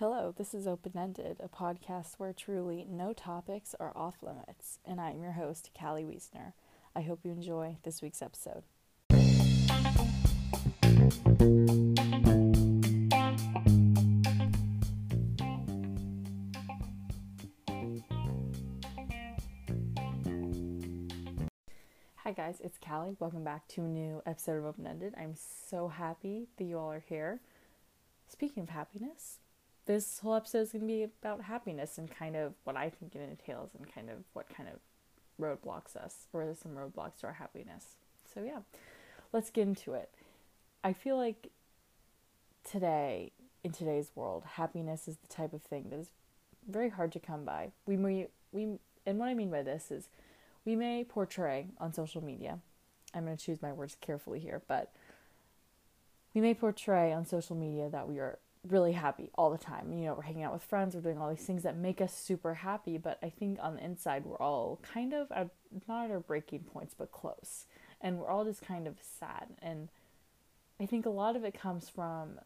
Hello, this is Open Ended, a podcast where truly no topics are off limits, and I'm your host, Callie Wiesner. I hope you enjoy this week's episode. Hi guys, it's Callie. Welcome back to a new episode of Open Ended. I'm so happy that you all are here. Speaking of happiness, this whole episode is going to be about happiness and kind of what I think it entails and kind of what kind of roadblocks us or there's some roadblocks to our happiness. So yeah, let's get into it. I feel like today in today's world, happiness is the type of thing that is very hard to come by. We may, we and what I mean by this is we may portray on social media. I'm going to choose my words carefully here, but we may portray on social media that we are really happy all the time. You know, we're hanging out with friends, we're doing all these things that make us super happy, but I think on the inside we're all kind of at, not at our breaking points, but close. And we're all just kind of sad. And I think a lot of it comes from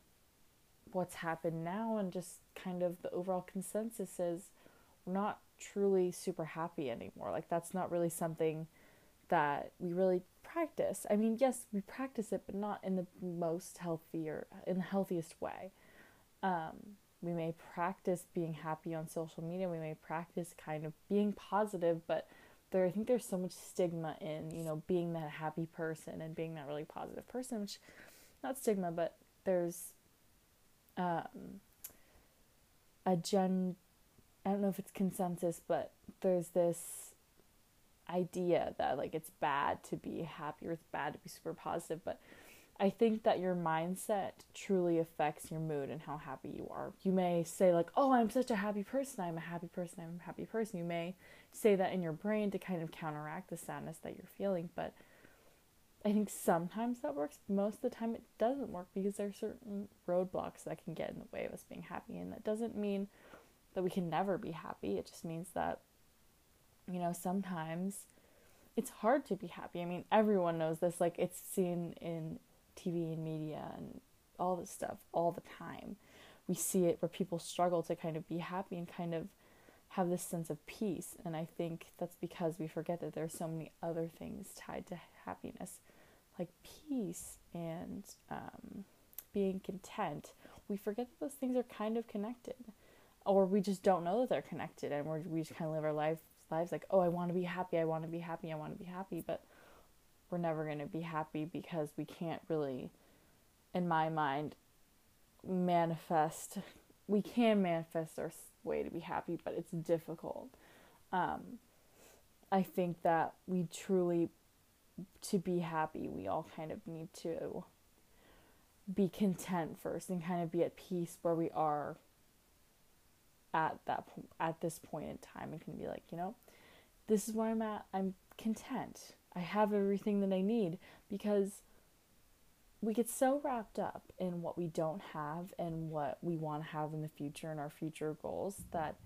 what's happened now and just kind of the overall consensus is we're not truly super happy anymore. Like that's not really something that we really practice. I mean, yes, we practice it, but not in the most healthy or in the healthiest way. Um, we may practice being happy on social media. We may practice kind of being positive, but there, I think there's so much stigma in you know being that happy person and being that really positive person. Which, not stigma, but there's um, a gen I don't know if it's consensus, but there's this idea that like it's bad to be happy or it's bad to be super positive, but I think that your mindset truly affects your mood and how happy you are. You may say like, "Oh, I'm such a happy person. I'm a happy person. I'm a happy person." You may say that in your brain to kind of counteract the sadness that you're feeling, but I think sometimes that works. Most of the time it doesn't work because there are certain roadblocks that can get in the way of us being happy and that doesn't mean that we can never be happy. It just means that, you know, sometimes it's hard to be happy. I mean, everyone knows this. Like, it's seen in TV and media and all this stuff all the time. We see it where people struggle to kind of be happy and kind of have this sense of peace. And I think that's because we forget that there's so many other things tied to happiness, like peace and um, being content. We forget that those things are kind of connected or we just don't know that they're connected and we're, we just kind of live our lives lives like oh i want to be happy i want to be happy i want to be happy but we're never going to be happy because we can't really in my mind manifest we can manifest our way to be happy but it's difficult um, i think that we truly to be happy we all kind of need to be content first and kind of be at peace where we are at that at this point in time and can be like, you know, this is where I'm at. I'm content. I have everything that I need because we get so wrapped up in what we don't have and what we want to have in the future and our future goals that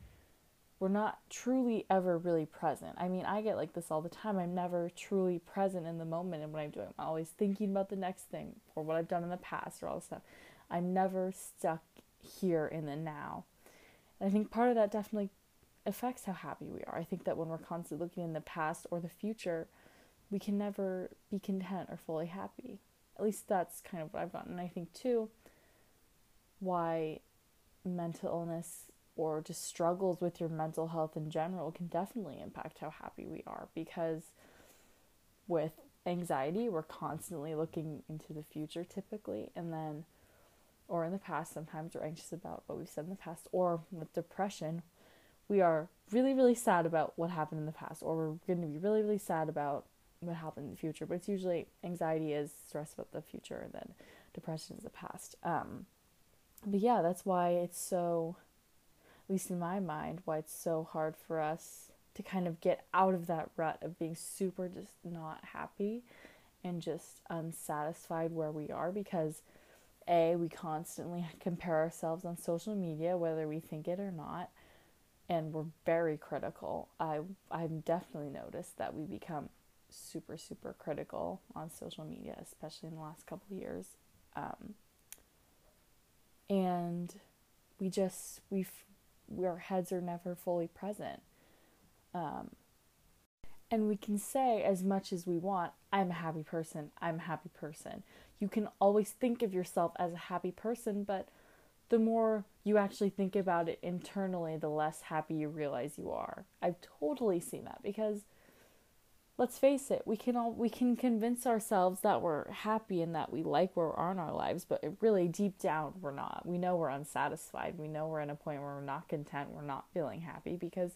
we're not truly ever really present. I mean, I get like this all the time. I'm never truly present in the moment and what I'm doing. I'm always thinking about the next thing or what I've done in the past or all this stuff. I'm never stuck here in the now. And I think part of that definitely affects how happy we are. I think that when we're constantly looking in the past or the future, we can never be content or fully happy. At least that's kind of what I've gotten. And I think, too, why mental illness or just struggles with your mental health in general can definitely impact how happy we are because with anxiety, we're constantly looking into the future typically, and then or in the past, sometimes we're anxious about what we've said in the past, or with depression, we are really, really sad about what happened in the past, or we're going to be really, really sad about what happened in the future. But it's usually anxiety is stress about the future, and then depression is the past. Um, but yeah, that's why it's so, at least in my mind, why it's so hard for us to kind of get out of that rut of being super just not happy and just unsatisfied where we are because a, we constantly compare ourselves on social media, whether we think it or not, and we're very critical. I I've definitely noticed that we become super super critical on social media, especially in the last couple years. Um, and we just we our heads are never fully present. Um, and we can say as much as we want, I'm a happy person, I'm a happy person. You can always think of yourself as a happy person, but the more you actually think about it internally, the less happy you realize you are. I've totally seen that because let's face it, we can all we can convince ourselves that we're happy and that we like where we are in our lives, but really deep down we're not. We know we're unsatisfied. We know we're in a point where we're not content, we're not feeling happy because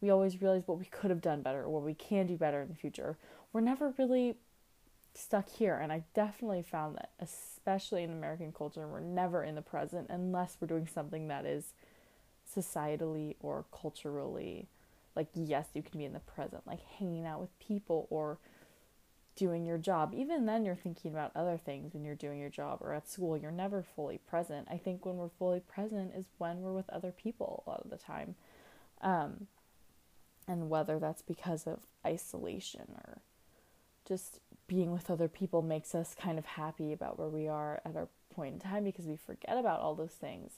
we always realize what we could have done better or what we can do better in the future. We're never really stuck here and I definitely found that especially in American culture we're never in the present unless we're doing something that is societally or culturally like yes you can be in the present like hanging out with people or doing your job. Even then you're thinking about other things when you're doing your job or at school. You're never fully present. I think when we're fully present is when we're with other people a lot of the time um, and whether that's because of isolation or just being with other people makes us kind of happy about where we are at our point in time because we forget about all those things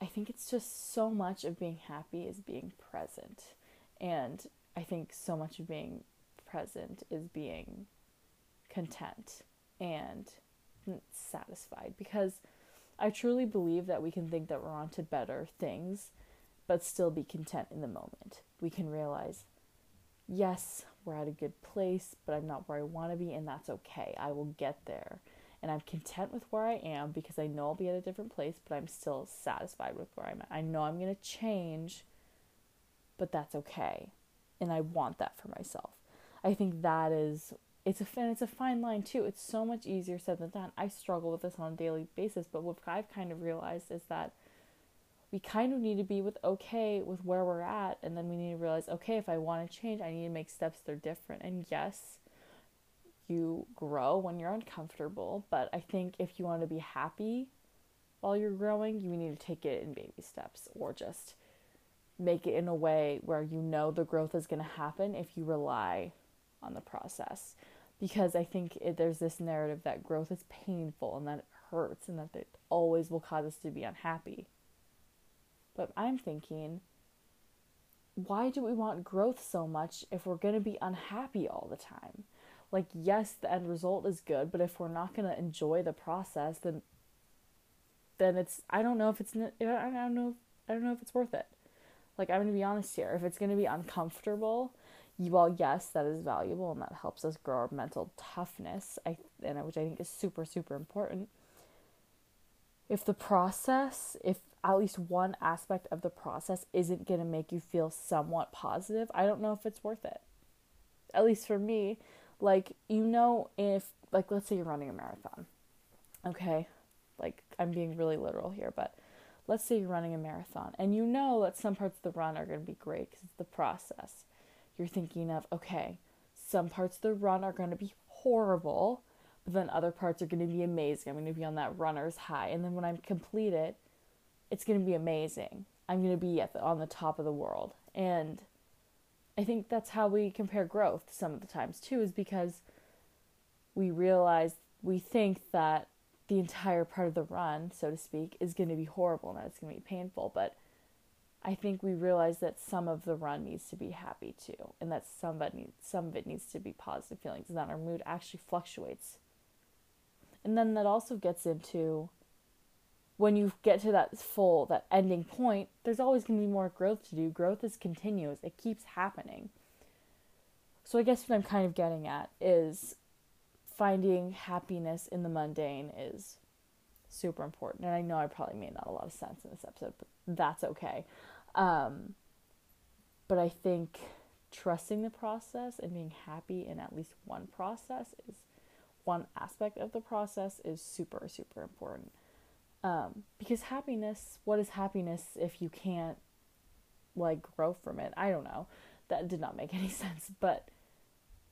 I think it's just so much of being happy is being present. And I think so much of being present is being content and satisfied because I truly believe that we can think that we're on to better things but still be content in the moment. We can realize, yes, we're at a good place, but I'm not where I want to be, and that's okay. I will get there and I'm content with where I am because I know I'll be at a different place, but I'm still satisfied with where I'm at. I know I'm going to change, but that's okay. And I want that for myself. I think that is it's a and it's a fine line too. It's so much easier said than done. I struggle with this on a daily basis, but what I've kind of realized is that we kind of need to be with okay with where we're at and then we need to realize okay if i want to change i need to make steps that are different and yes you grow when you're uncomfortable, but I think if you want to be happy while you're growing, you need to take it in baby steps or just make it in a way where you know the growth is going to happen if you rely on the process. Because I think it, there's this narrative that growth is painful and that it hurts and that it always will cause us to be unhappy. But I'm thinking, why do we want growth so much if we're going to be unhappy all the time? Like yes the end result is good but if we're not going to enjoy the process then then it's i don't know if it's i don't know i don't know if it's worth it. Like i'm going to be honest here. If it's going to be uncomfortable well yes that is valuable and that helps us grow our mental toughness i and uh, which i think is super super important. If the process if at least one aspect of the process isn't going to make you feel somewhat positive i don't know if it's worth it. At least for me like, you know, if, like, let's say you're running a marathon, okay? Like, I'm being really literal here, but let's say you're running a marathon and you know that some parts of the run are going to be great because it's the process. You're thinking of, okay, some parts of the run are going to be horrible, but then other parts are going to be amazing. I'm going to be on that runner's high. And then when I complete it, it's going to be amazing. I'm going to be at the, on the top of the world. And I think that's how we compare growth some of the times too, is because we realize we think that the entire part of the run, so to speak, is going to be horrible and that it's going to be painful. But I think we realize that some of the run needs to be happy too, and that some of it needs, some of it needs to be positive feelings, and that our mood actually fluctuates. And then that also gets into when you get to that full that ending point there's always going to be more growth to do. Growth is continuous. It keeps happening. So i guess what i'm kind of getting at is finding happiness in the mundane is super important. And i know i probably made not a lot of sense in this episode but that's okay. Um, but i think trusting the process and being happy in at least one process is one aspect of the process is super super important um, because happiness, what is happiness if you can't like grow from it? I don't know. That did not make any sense. But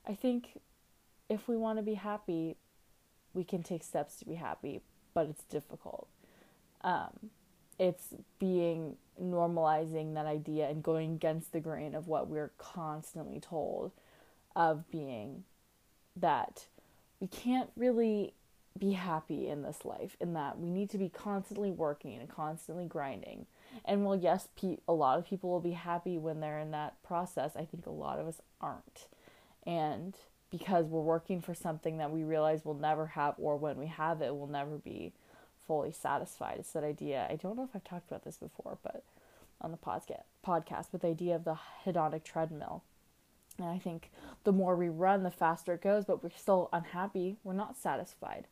I think if we want to be happy, we can take steps to be happy, but it's difficult. Um, it's being normalizing that idea and going against the grain of what we're constantly told of being that we can't really be happy in this life in that we need to be constantly working and constantly grinding. And while yes pe- a lot of people will be happy when they're in that process. I think a lot of us aren't. And because we're working for something that we realize we'll never have or when we have it we'll never be fully satisfied. It's that idea i don't know if i've talked about this before but on the podcast podcast but the idea of the hedonic treadmill. And i think the more we run the faster it goes but we're still unhappy. We're not satisfied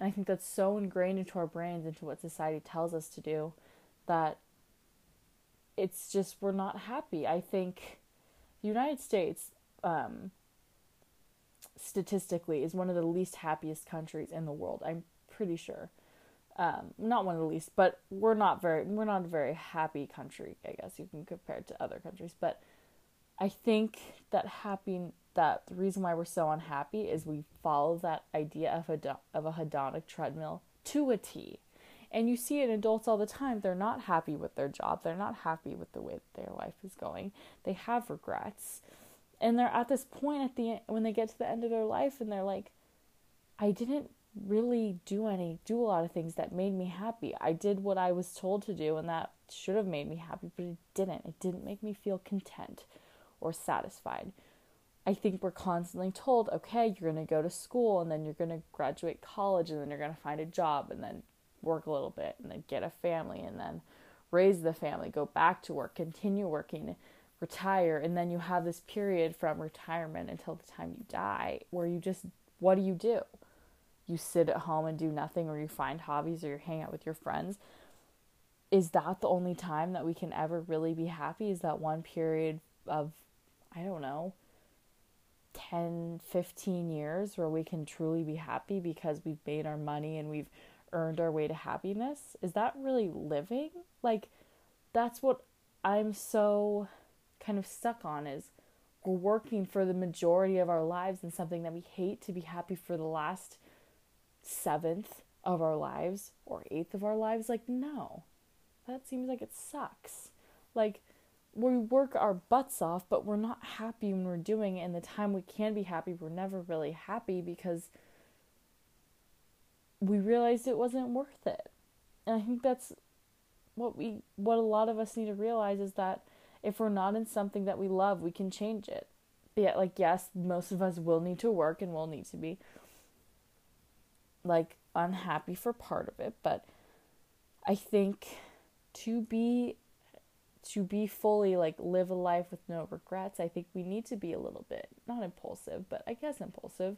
and I think that's so ingrained into our brains, into what society tells us to do, that it's just we're not happy. I think the United States, um, statistically, is one of the least happiest countries in the world. I'm pretty sure. Um, not one of the least, but we're not very we're not a very happy country. I guess you can compare it to other countries, but I think that happy that the reason why we're so unhappy is we follow that idea of a of a hedonic treadmill to a T. And you see in adults all the time. They're not happy with their job. They're not happy with the way their life is going. They have regrets. And they're at this point at the end, when they get to the end of their life and they're like I didn't really do any do a lot of things that made me happy. I did what I was told to do and that should have made me happy, but it didn't. It didn't make me feel content or satisfied. I think we're constantly told, okay, you're going to go to school and then you're going to graduate college and then you're going to find a job and then work a little bit and then get a family and then raise the family, go back to work, continue working, retire. And then you have this period from retirement until the time you die where you just, what do you do? You sit at home and do nothing or you find hobbies or you hang out with your friends. Is that the only time that we can ever really be happy? Is that one period of I don't know, 10, 15 years where we can truly be happy because we've made our money and we've earned our way to happiness? Is that really living? Like, that's what I'm so kind of stuck on is we're working for the majority of our lives in something that we hate to be happy for the last seventh of our lives or eighth of our lives. Like, no, that seems like it sucks. Like, we work our butts off, but we're not happy when we're doing it. And the time we can be happy, we're never really happy because we realized it wasn't worth it. And I think that's what we what a lot of us need to realize is that if we're not in something that we love, we can change it. But yet, like yes, most of us will need to work and will need to be like unhappy for part of it, but I think to be to be fully like live a life with no regrets, I think we need to be a little bit not impulsive, but I guess impulsive.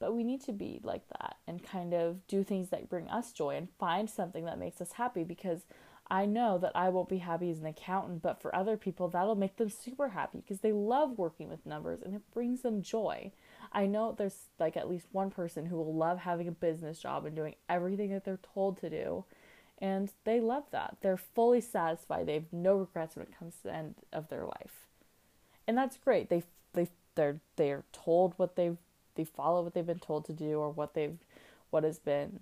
But we need to be like that and kind of do things that bring us joy and find something that makes us happy because I know that I won't be happy as an accountant, but for other people, that'll make them super happy because they love working with numbers and it brings them joy. I know there's like at least one person who will love having a business job and doing everything that they're told to do and they love that. They're fully satisfied. They have no regrets when it comes to the end of their life. And that's great. They they they're they're told what they've they follow what they've been told to do or what they've what has been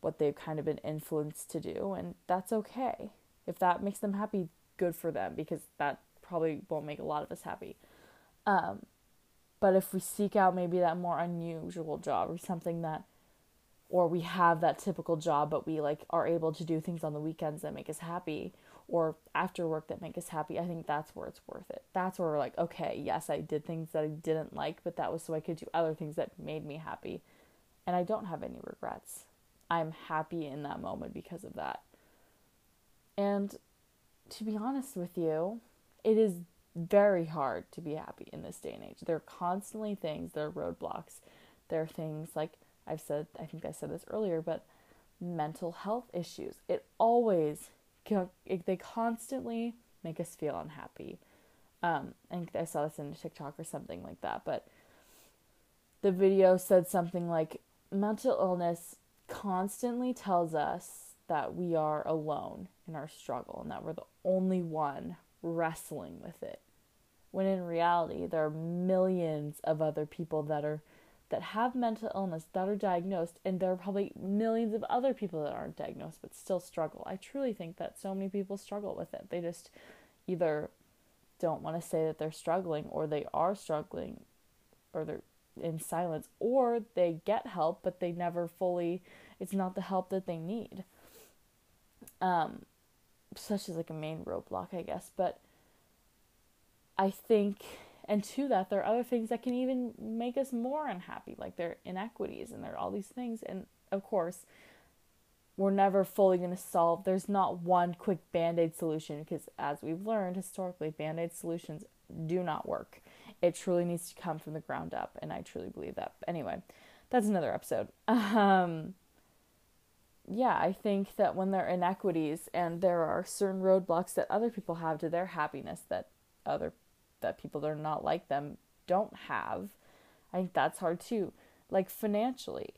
what they've kind of been influenced to do and that's okay. If that makes them happy, good for them because that probably won't make a lot of us happy. Um, but if we seek out maybe that more unusual job or something that or we have that typical job but we like are able to do things on the weekends that make us happy or after work that make us happy i think that's where it's worth it. That's where we're like okay yes i did things that i didn't like but that was so i could do other things that made me happy. And i don't have any regrets. I'm happy in that moment because of that. And to be honest with you it is very hard to be happy in this day and age. There are constantly things there are roadblocks there are things like I've said, I think I said this earlier, but mental health issues. It always, they constantly make us feel unhappy. Um, and I saw this in TikTok or something like that, but the video said something like mental illness constantly tells us that we are alone in our struggle and that we're the only one wrestling with it. When in reality, there are millions of other people that are that have mental illness that are diagnosed, and there are probably millions of other people that aren't diagnosed but still struggle. I truly think that so many people struggle with it. They just either don't want to say that they're struggling or they are struggling or they're in silence or they get help but they never fully it's not the help that they need um such as like a main roadblock i guess but i think and to that there are other things that can even make us more unhappy like there are inequities and there are all these things and of course we're never fully going to solve there's not one quick band-aid solution because as we've learned historically band-aid solutions do not work it truly needs to come from the ground up, and I truly believe that. But anyway, that's another episode. Um, yeah, I think that when there are inequities and there are certain roadblocks that other people have to their happiness that other that people that are not like them don't have, I think that's hard too. Like financially,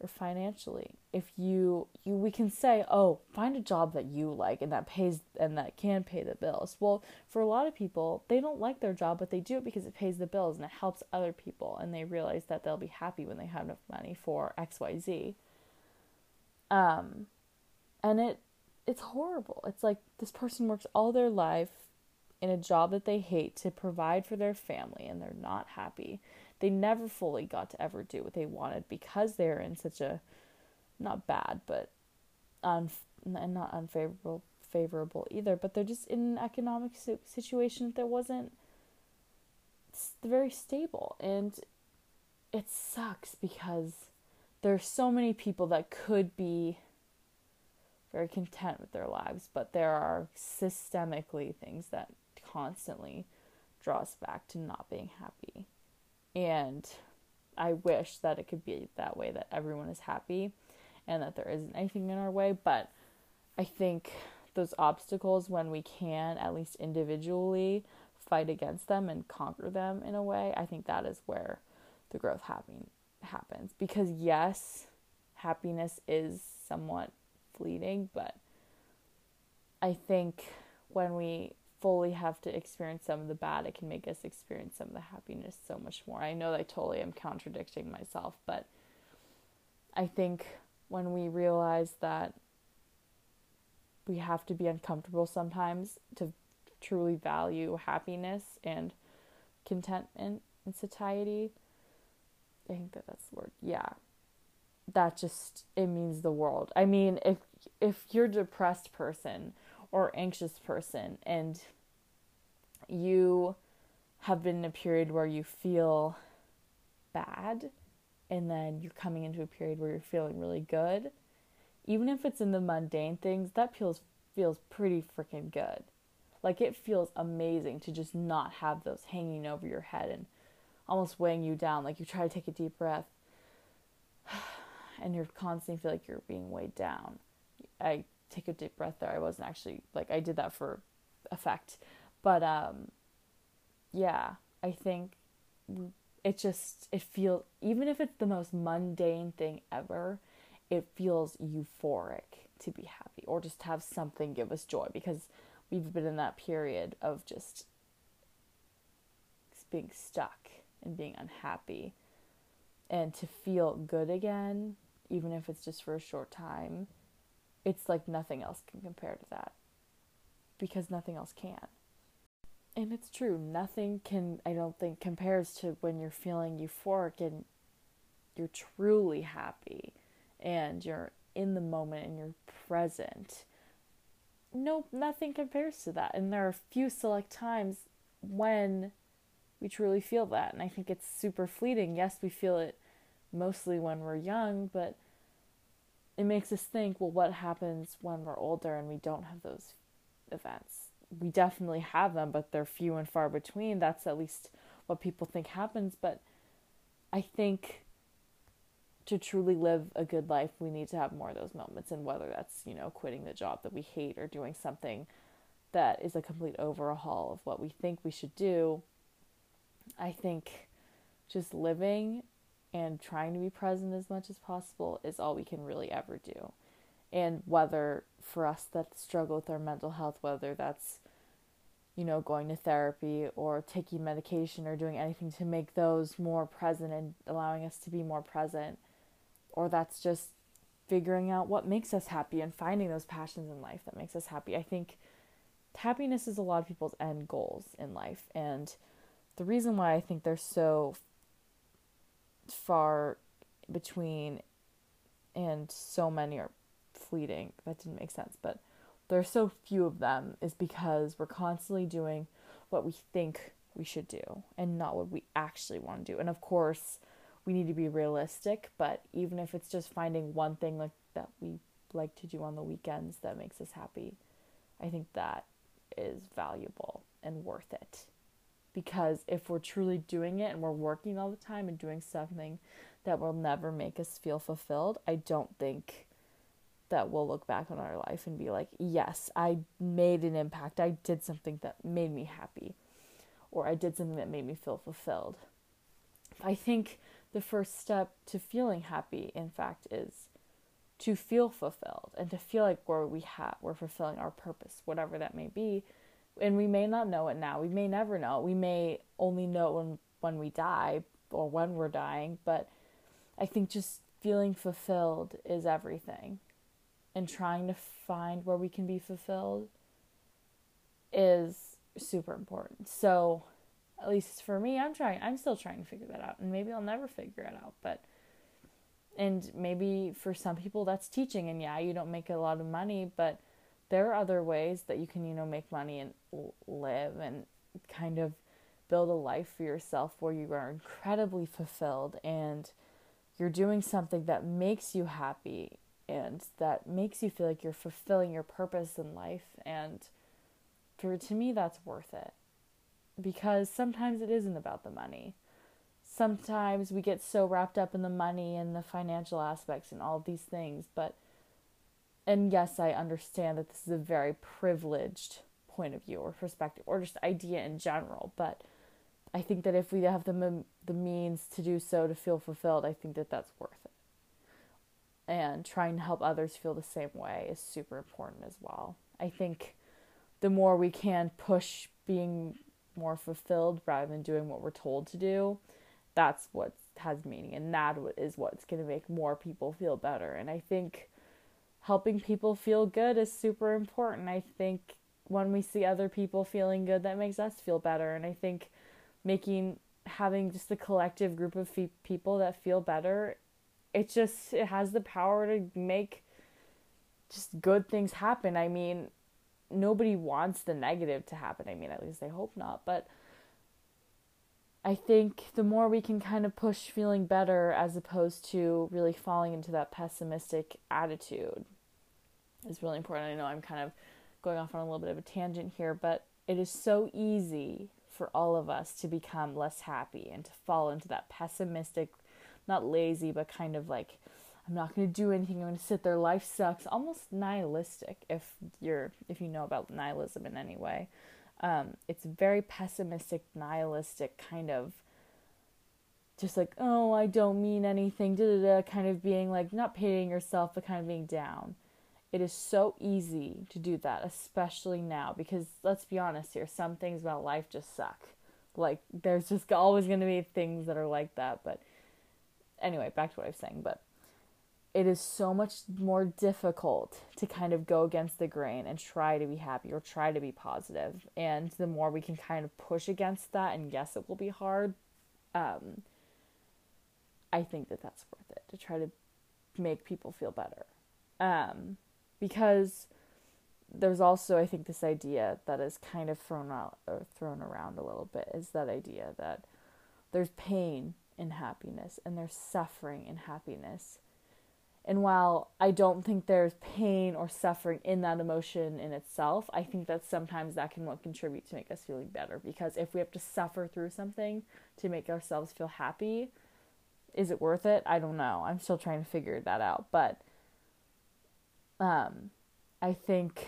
or financially if you you we can say oh find a job that you like and that pays and that can pay the bills. Well for a lot of people they don't like their job but they do it because it pays the bills and it helps other people and they realize that they'll be happy when they have enough money for xyz um and it it's horrible. It's like this person works all their life in a job that they hate to provide for their family and they're not happy. They never fully got to ever do what they wanted because they're in such a not bad but and not unfavorable favorable either but they're just in an economic situation that wasn't very stable. And it sucks because there's so many people that could be very content with their lives but there are systemically things that constantly draw us back to not being happy and I wish that it could be that way that everyone is happy and that there isn't anything in our way. But I think those obstacles, when we can, at least individually, fight against them and conquer them in a way, I think that is where the growth happen- happens. Because, yes, happiness is somewhat fleeting, but I think when we fully have to experience some of the bad, it can make us experience some of the happiness so much more. I know that I totally am contradicting myself, but I think when we realize that we have to be uncomfortable sometimes to truly value happiness and contentment and satiety, I think that that's the word. Yeah. That just it means the world. I mean, if if you're a depressed person or anxious person and you have been in a period where you feel bad and then you're coming into a period where you're feeling really good, even if it's in the mundane things, that feels feels pretty freaking good. Like it feels amazing to just not have those hanging over your head and almost weighing you down. Like you try to take a deep breath and you're constantly feel like you're being weighed down. I take a deep breath there. I wasn't actually like I did that for effect. But um yeah, I think it just it feels even if it's the most mundane thing ever, it feels euphoric to be happy or just have something give us joy because we've been in that period of just being stuck and being unhappy and to feel good again even if it's just for a short time it's like nothing else can compare to that because nothing else can. And it's true, nothing can, I don't think, compares to when you're feeling euphoric and you're truly happy and you're in the moment and you're present. No, nothing compares to that. And there are a few select times when we truly feel that. And I think it's super fleeting. Yes, we feel it mostly when we're young, but it makes us think, well, what happens when we're older and we don't have those events? We definitely have them, but they're few and far between. That's at least what people think happens. But I think to truly live a good life, we need to have more of those moments. And whether that's, you know, quitting the job that we hate or doing something that is a complete overhaul of what we think we should do, I think just living and trying to be present as much as possible is all we can really ever do. And whether for us that struggle with our mental health, whether that's, you know, going to therapy or taking medication or doing anything to make those more present and allowing us to be more present, or that's just figuring out what makes us happy and finding those passions in life that makes us happy. I think happiness is a lot of people's end goals in life and the reason why I think they're so far between and so many are fleeting. That didn't make sense, but there are so few of them is because we're constantly doing what we think we should do and not what we actually want to do. And of course, we need to be realistic, but even if it's just finding one thing like that we like to do on the weekends that makes us happy, I think that is valuable and worth it. Because if we're truly doing it and we're working all the time and doing something that will never make us feel fulfilled, I don't think that we'll look back on our life and be like, yes, I made an impact. I did something that made me happy, or I did something that made me feel fulfilled. I think the first step to feeling happy, in fact, is to feel fulfilled and to feel like we're, we have, we're fulfilling our purpose, whatever that may be. And we may not know it now. We may never know. We may only know when, when we die or when we're dying. But I think just feeling fulfilled is everything and trying to find where we can be fulfilled is super important. So, at least for me, I'm trying, I'm still trying to figure that out. And maybe I'll never figure it out. But, and maybe for some people that's teaching. And yeah, you don't make a lot of money, but there are other ways that you can, you know, make money and live and kind of build a life for yourself where you are incredibly fulfilled and you're doing something that makes you happy and that makes you feel like you're fulfilling your purpose in life. And for to me that's worth it because sometimes it isn't about the money. Sometimes we get so wrapped up in the money and the financial aspects and all these things but and yes i understand that this is a very privileged point of view or perspective or just idea in general but i think that if we have the the means to do so to feel fulfilled i think that that's worth it and trying to help others feel the same way is super important as well. I think the more we can push being more fulfilled rather than doing what we're told to do, that's what has meaning and that is what's going to make more people feel better. And I think helping people feel good is super important. I think when we see other people feeling good, that makes us feel better. And I think making having just a collective group of people that feel better it just it has the power to make just good things happen. I mean, nobody wants the negative to happen. I mean, at least I hope not, but I think the more we can kind of push feeling better as opposed to really falling into that pessimistic attitude is really important. I know I'm kind of going off on a little bit of a tangent here, but it is so easy for all of us to become less happy and to fall into that pessimistic not lazy, but kind of like, I'm not going to do anything. I'm going to sit there. Life sucks. Almost nihilistic if you're if you know about nihilism in any way. Um, it's very pessimistic, nihilistic kind of just like, oh, I don't mean anything, da da da, kind of being like not pitying yourself, but kind of being down. It is so easy to do that, especially now, because let's be honest here, some things about life just suck. Like, there's just always going to be things that are like that, but anyway, back to what I was saying, but it is so much more difficult to kind of go against the grain and try to be happy or try to be positive. And the more we can kind of push against that, and yes, it will be hard, um, I think that that's worth it to try to make people feel better. Um, because there's also, I think, this idea that is kind of thrown out or thrown around a little bit is that idea that there's pain in happiness and there's suffering in happiness. And while I don't think there's pain or suffering in that emotion in itself, I think that sometimes that can contribute to make us feeling better. Because if we have to suffer through something to make ourselves feel happy, is it worth it? I don't know. I'm still trying to figure that out. But um, I think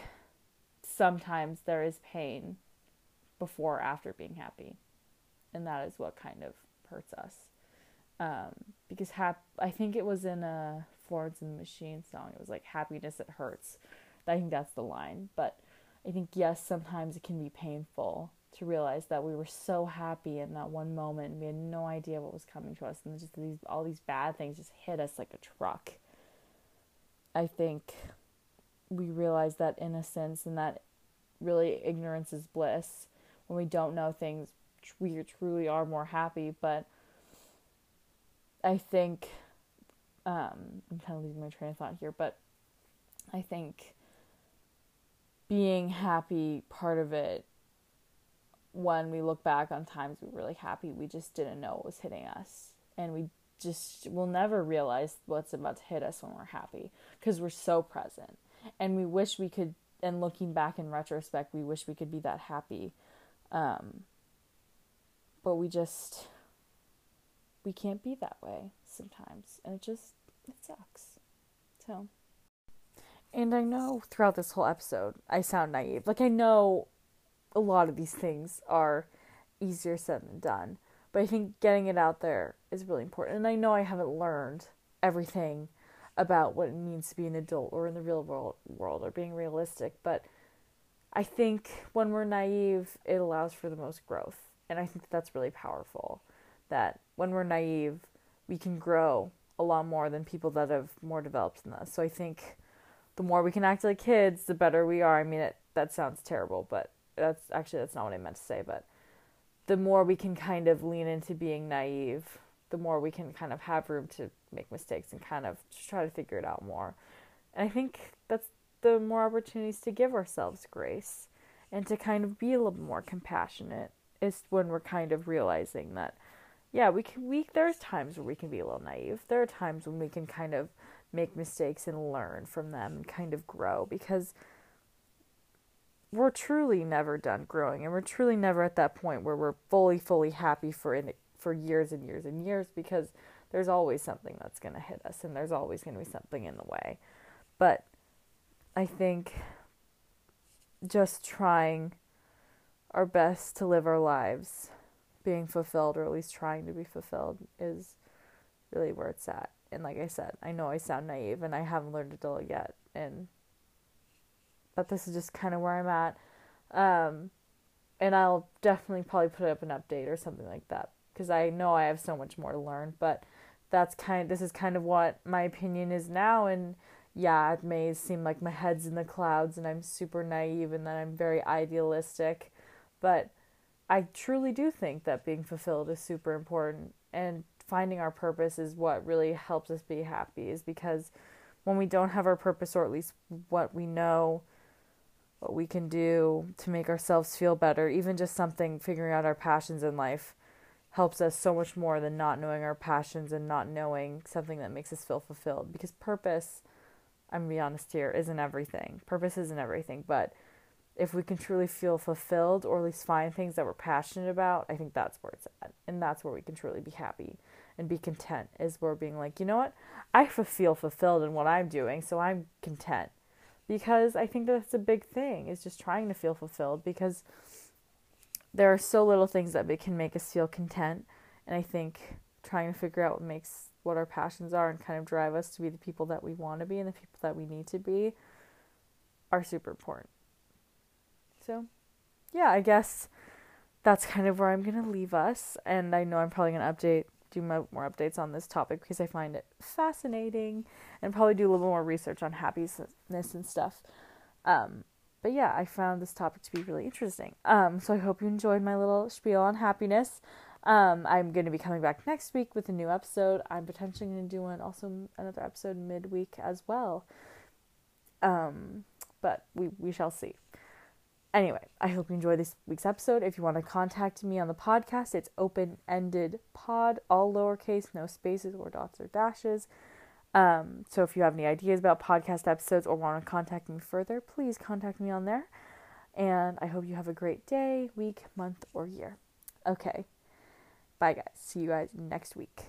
sometimes there is pain before or after being happy. And that is what kind of hurts us um, because hap- I think it was in a Florence and the Machine song. It was like happiness it hurts. I think that's the line. But I think yes, sometimes it can be painful to realize that we were so happy in that one moment. and We had no idea what was coming to us, and just these all these bad things just hit us like a truck. I think we realize that innocence and that really ignorance is bliss. When we don't know things, we truly are more happy. But I think um, I'm kind of losing my train of thought here, but I think being happy part of it when we look back on times we were really happy we just didn't know what was hitting us. And we just will never realize what's about to hit us when we're happy because we're so present. And we wish we could and looking back in retrospect we wish we could be that happy. Um, but we just we can't be that way sometimes and it just it sucks so and I know throughout this whole episode, I sound naive. Like, I know a lot of these things are easier said than done. But I think getting it out there is really important. And I know I haven't learned everything about what it means to be an adult or in the real world, world or being realistic. But I think when we're naive, it allows for the most growth. And I think that that's really powerful. That when we're naive, we can grow a lot more than people that have more developed than us. So I think the more we can act like kids, the better we are. I mean, it, that sounds terrible, but that's actually that's not what I meant to say. But the more we can kind of lean into being naive, the more we can kind of have room to make mistakes and kind of try to figure it out more. And I think that's the more opportunities to give ourselves grace and to kind of be a little more compassionate is when we're kind of realizing that yeah, we can we there's times where we can be a little naive. There are times when we can kind of make mistakes and learn from them and kind of grow because we're truly never done growing and we're truly never at that point where we're fully fully happy for in, for years and years and years because there's always something that's going to hit us and there's always going to be something in the way but i think just trying our best to live our lives being fulfilled or at least trying to be fulfilled is really where it's at and like I said, I know I sound naive and I haven't learned adult yet and but this is just kind of where I'm at. Um, and I'll definitely probably put up an update or something like that because I know I have so much more to learn, but that's kind this is kind of what my opinion is now and yeah, it may seem like my head's in the clouds and I'm super naive and that I'm very idealistic, but I truly do think that being fulfilled is super important and finding our purpose is what really helps us be happy is because when we don't have our purpose or at least what we know what we can do to make ourselves feel better even just something figuring out our passions in life helps us so much more than not knowing our passions and not knowing something that makes us feel fulfilled because purpose i'm gonna be honest here isn't everything. Purpose isn't everything but if we can truly feel fulfilled or at least find things that we're passionate about, I think that's where it's at. And that's where we can truly be happy and be content is where being like, you know what? I feel fulfilled in what I'm doing, so I'm content. Because I think that's a big thing is just trying to feel fulfilled because there are so little things that can make us feel content. And I think trying to figure out what makes what our passions are and kind of drive us to be the people that we want to be and the people that we need to be are super important. So, yeah, I guess that's kind of where I'm going to leave us. And I know I'm probably going to update, do more updates on this topic because I find it fascinating and probably do a little more research on happiness and stuff. Um, but yeah, I found this topic to be really interesting. Um, so I hope you enjoyed my little spiel on happiness. Um, I'm going to be coming back next week with a new episode. I'm potentially going to do one also another episode midweek as well. Um, but we we shall see. Anyway, I hope you enjoy this week's episode. If you want to contact me on the podcast, it's open ended pod, all lowercase, no spaces or dots or dashes. Um, so if you have any ideas about podcast episodes or want to contact me further, please contact me on there. And I hope you have a great day, week, month, or year. Okay. Bye, guys. See you guys next week.